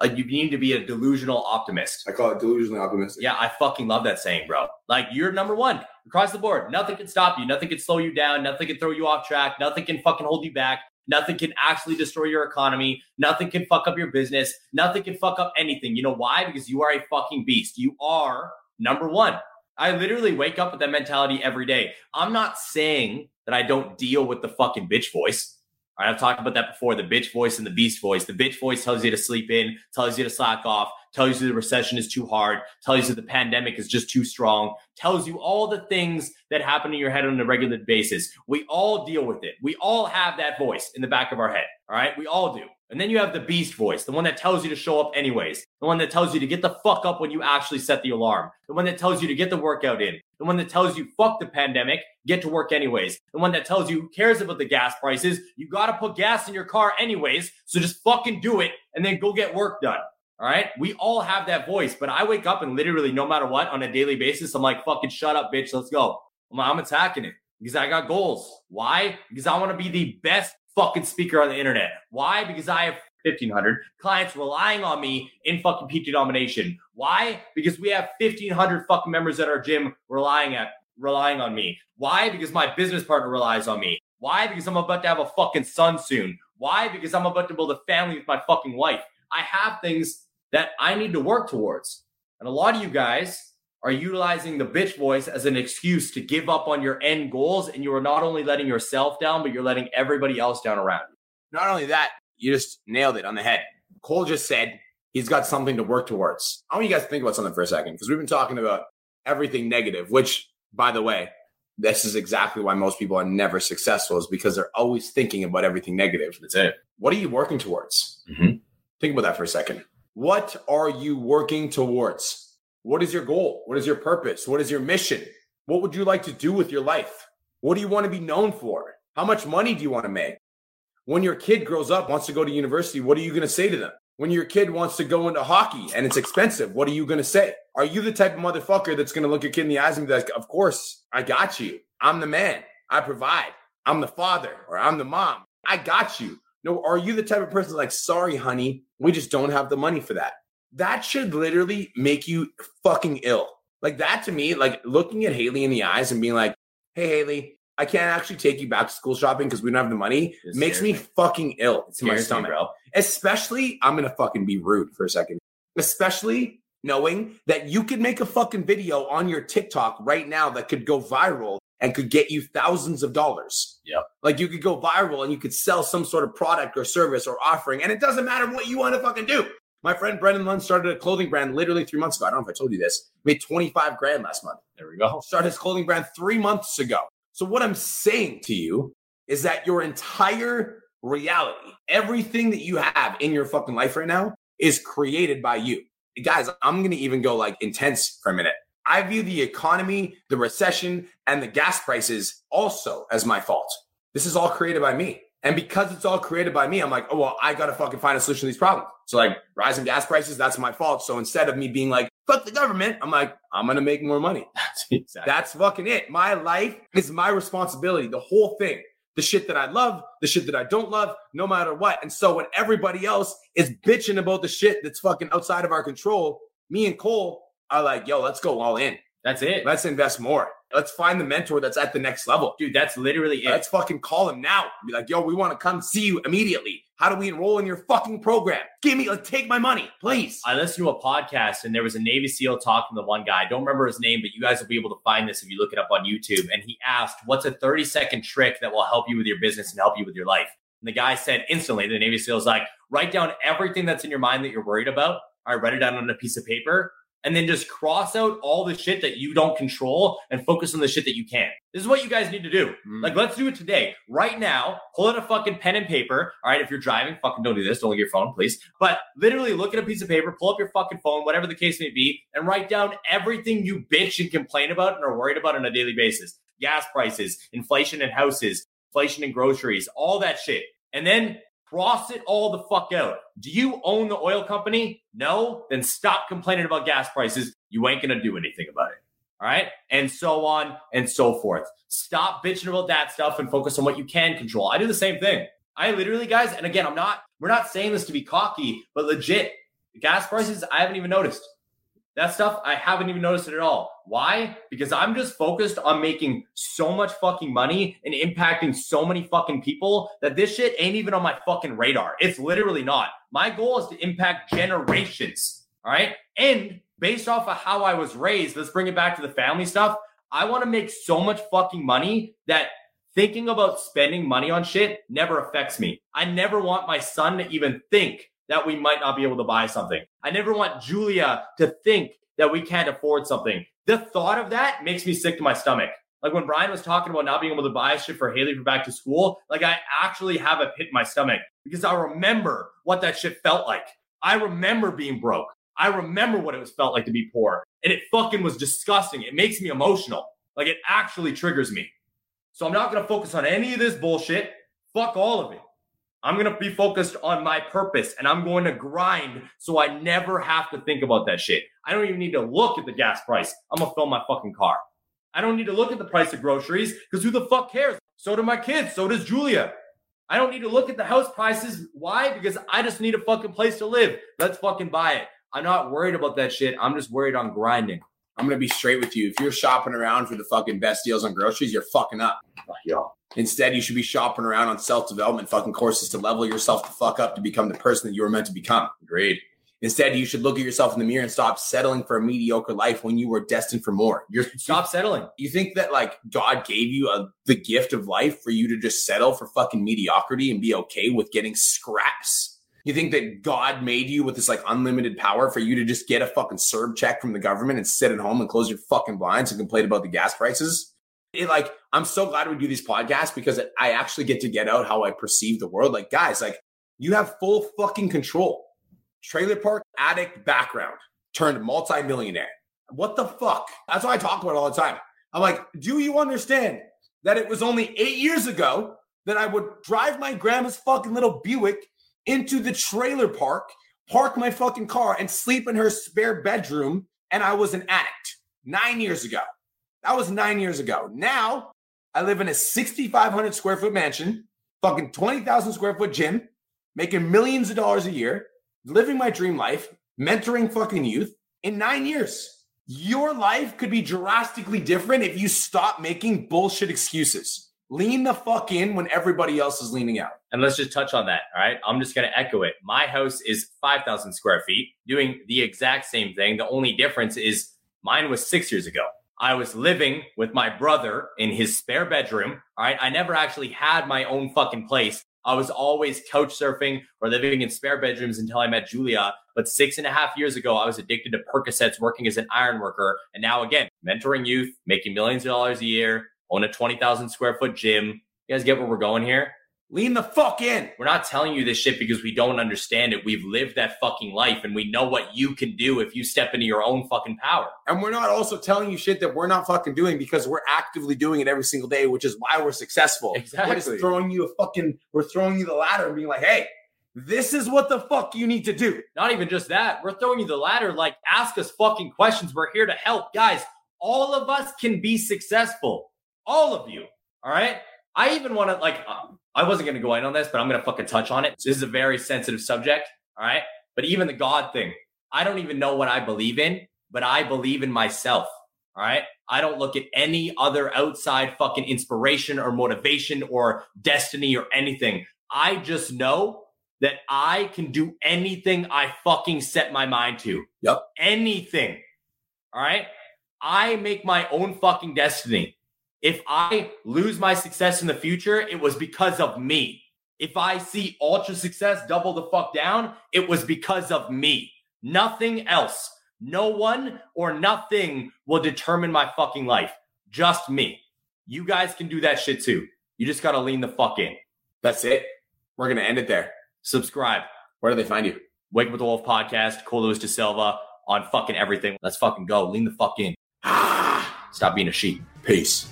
Like you need to be a delusional optimist. I call it delusionally optimistic. Yeah, I fucking love that saying, bro. Like you're number one across the board. Nothing can stop you. Nothing can slow you down. Nothing can throw you off track. Nothing can fucking hold you back. Nothing can actually destroy your economy. Nothing can fuck up your business. Nothing can fuck up anything. You know why? Because you are a fucking beast. You are number one. I literally wake up with that mentality every day. I'm not saying that I don't deal with the fucking bitch voice. All right, I've talked about that before the bitch voice and the beast voice. The bitch voice tells you to sleep in, tells you to slack off, tells you the recession is too hard, tells you the pandemic is just too strong, tells you all the things that happen in your head on a regular basis. We all deal with it. We all have that voice in the back of our head. All right, we all do. And then you have the beast voice, the one that tells you to show up anyways, the one that tells you to get the fuck up when you actually set the alarm, the one that tells you to get the workout in, the one that tells you fuck the pandemic, get to work anyways, the one that tells you who cares about the gas prices, you got to put gas in your car anyways, so just fucking do it and then go get work done. All right. We all have that voice, but I wake up and literally, no matter what, on a daily basis, I'm like, fucking shut up, bitch. Let's go. I'm, I'm attacking it because I got goals. Why? Because I want to be the best fucking speaker on the internet. Why? Because I have 1500 clients relying on me in fucking PT domination. Why? Because we have 1500 fucking members at our gym relying at relying on me. Why? Because my business partner relies on me. Why? Because I'm about to have a fucking son soon. Why? Because I'm about to build a family with my fucking wife. I have things that I need to work towards. And a lot of you guys are utilizing the bitch voice as an excuse to give up on your end goals. And you are not only letting yourself down, but you're letting everybody else down around you. Not only that, you just nailed it on the head. Cole just said he's got something to work towards. I want you guys to think about something for a second because we've been talking about everything negative, which, by the way, this is exactly why most people are never successful is because they're always thinking about everything negative. That's it. What are you working towards? Mhm. Think about that for a second. What are you working towards? What is your goal? What is your purpose? What is your mission? What would you like to do with your life? What do you want to be known for? How much money do you want to make? When your kid grows up, wants to go to university, what are you going to say to them? When your kid wants to go into hockey and it's expensive, what are you going to say? Are you the type of motherfucker that's going to look your kid in the eyes and be like, Of course, I got you. I'm the man. I provide. I'm the father or I'm the mom. I got you. No, are you the type of person like, sorry, honey, we just don't have the money for that? That should literally make you fucking ill. Like that to me, like looking at Haley in the eyes and being like, hey, Haley, I can't actually take you back to school shopping because we don't have the money It makes me me. fucking ill to my scares me, stomach. bro. Especially, I'm gonna fucking be rude for a second. Especially knowing that you could make a fucking video on your TikTok right now that could go viral and could get you thousands of dollars. Yep. Like you could go viral and you could sell some sort of product or service or offering, and it doesn't matter what you want to fucking do. My friend Brendan Lund started a clothing brand literally three months ago. I don't know if I told you this. Made 25 grand last month There we go. started his clothing brand three months ago. So what I'm saying to you is that your entire reality, everything that you have in your fucking life right now is created by you. guys, I'm going to even go like intense for a minute. I view the economy, the recession, and the gas prices also as my fault. This is all created by me. And because it's all created by me, I'm like, oh, well, I got to fucking find a solution to these problems. So, like, rising gas prices, that's my fault. So instead of me being like, fuck the government, I'm like, I'm going to make more money. [laughs] exactly. That's fucking it. My life is my responsibility, the whole thing. The shit that I love, the shit that I don't love, no matter what. And so when everybody else is bitching about the shit that's fucking outside of our control, me and Cole are like, yo, let's go all in. That's it. Let's invest more. Let's find the mentor that's at the next level. Dude, that's literally it. Let's fucking call him now. Be like, yo, we want to come see you immediately. How do we enroll in your fucking program? Give me, like, take my money, please. I listened to a podcast and there was a Navy SEAL talking to one guy. I don't remember his name, but you guys will be able to find this if you look it up on YouTube. And he asked, What's a 30 second trick that will help you with your business and help you with your life? And the guy said instantly, the Navy SEAL is like, Write down everything that's in your mind that you're worried about. I write it down on a piece of paper and then just cross out all the shit that you don't control and focus on the shit that you can. This is what you guys need to do. Mm. Like, let's do it today. Right now, pull out a fucking pen and paper. All right, if you're driving, fucking don't do this. Don't look at your phone, please. But literally look at a piece of paper, pull up your fucking phone, whatever the case may be, and write down everything you bitch and complain about and are worried about on a daily basis. Gas prices, inflation in houses, inflation in groceries, all that shit. And then cross it all the fuck out. Do you own the oil company? No? Then stop complaining about gas prices. You ain't gonna do anything about it. All right. And so on and so forth. Stop bitching about that stuff and focus on what you can control. I do the same thing. I literally, guys, and again, I'm not, we're not saying this to be cocky, but legit, gas prices, I haven't even noticed. That stuff, I haven't even noticed it at all. Why? Because I'm just focused on making so much fucking money and impacting so many fucking people that this shit ain't even on my fucking radar. It's literally not. My goal is to impact generations. All right. And based off of how I was raised, let's bring it back to the family stuff. I want to make so much fucking money that thinking about spending money on shit never affects me. I never want my son to even think that we might not be able to buy something. I never want Julia to think that we can't afford something. The thought of that makes me sick to my stomach. Like when Brian was talking about not being able to buy shit for Haley for back to school, like I actually have a pit in my stomach because I remember what that shit felt like. I remember being broke. I remember what it was felt like to be poor. And it fucking was disgusting. It makes me emotional. Like it actually triggers me. So I'm not going to focus on any of this bullshit. Fuck all of it. I'm going to be focused on my purpose and I'm going to grind so I never have to think about that shit. I don't even need to look at the gas price. I'm going to fill my fucking car. I don't need to look at the price of groceries because who the fuck cares? So do my kids. So does Julia. I don't need to look at the house prices. Why? Because I just need a fucking place to live. Let's fucking buy it. I'm not worried about that shit. I'm just worried on grinding. I'm gonna be straight with you. If you're shopping around for the fucking best deals on groceries, you're fucking up. Yo. Instead, you should be shopping around on self development fucking courses to level yourself the fuck up to become the person that you were meant to become. Agreed. Instead, you should look at yourself in the mirror and stop settling for a mediocre life when you were destined for more. You're Stop settling. You think that like God gave you a, the gift of life for you to just settle for fucking mediocrity and be okay with getting scraps? You think that God made you with this like unlimited power for you to just get a fucking CERB check from the government and sit at home and close your fucking blinds and complain about the gas prices? It, like, I'm so glad we do these podcasts because I actually get to get out how I perceive the world. Like, guys, like you have full fucking control. Trailer park addict background turned multimillionaire. What the fuck? That's what I talk about all the time. I'm like, do you understand that it was only eight years ago that I would drive my grandma's fucking little Buick into the trailer park, park my fucking car, and sleep in her spare bedroom, and I was an addict nine years ago. That was nine years ago. Now I live in a 6,500 square foot mansion, fucking 20,000 square foot gym, making millions of dollars a year, living my dream life, mentoring fucking youth in nine years. Your life could be drastically different if you stop making bullshit excuses. Lean the fuck in when everybody else is leaning out. And let's just touch on that. All right. I'm just going to echo it. My house is 5,000 square feet, doing the exact same thing. The only difference is mine was six years ago. I was living with my brother in his spare bedroom. All right. I never actually had my own fucking place. I was always couch surfing or living in spare bedrooms until I met Julia. But six and a half years ago, I was addicted to Percocets, working as an iron worker. And now again, mentoring youth, making millions of dollars a year, own a 20,000 square foot gym. You guys get where we're going here? Lean the fuck in. We're not telling you this shit because we don't understand it. We've lived that fucking life and we know what you can do if you step into your own fucking power. And we're not also telling you shit that we're not fucking doing because we're actively doing it every single day, which is why we're successful. Exactly. We're just throwing you a fucking, we're throwing you the ladder and being like, hey, this is what the fuck you need to do. Not even just that. We're throwing you the ladder. Like, ask us fucking questions. We're here to help. Guys, all of us can be successful. All of you. All right. I even want to, like, uh, I wasn't going to go in on this, but I'm going to fucking touch on it. This is a very sensitive subject. All right. But even the God thing, I don't even know what I believe in, but I believe in myself. All right. I don't look at any other outside fucking inspiration or motivation or destiny or anything. I just know that I can do anything I fucking set my mind to. Yep. Anything. All right. I make my own fucking destiny. If I lose my success in the future, it was because of me. If I see ultra success double the fuck down, it was because of me. Nothing else. No one or nothing will determine my fucking life. Just me. You guys can do that shit too. You just got to lean the fuck in. That's it. We're going to end it there. Subscribe. Where do they find you? Wake Up with the Wolf podcast, Cole Lewis DaSilva on fucking everything. Let's fucking go. Lean the fuck in. Ah, Stop being a sheep. peace.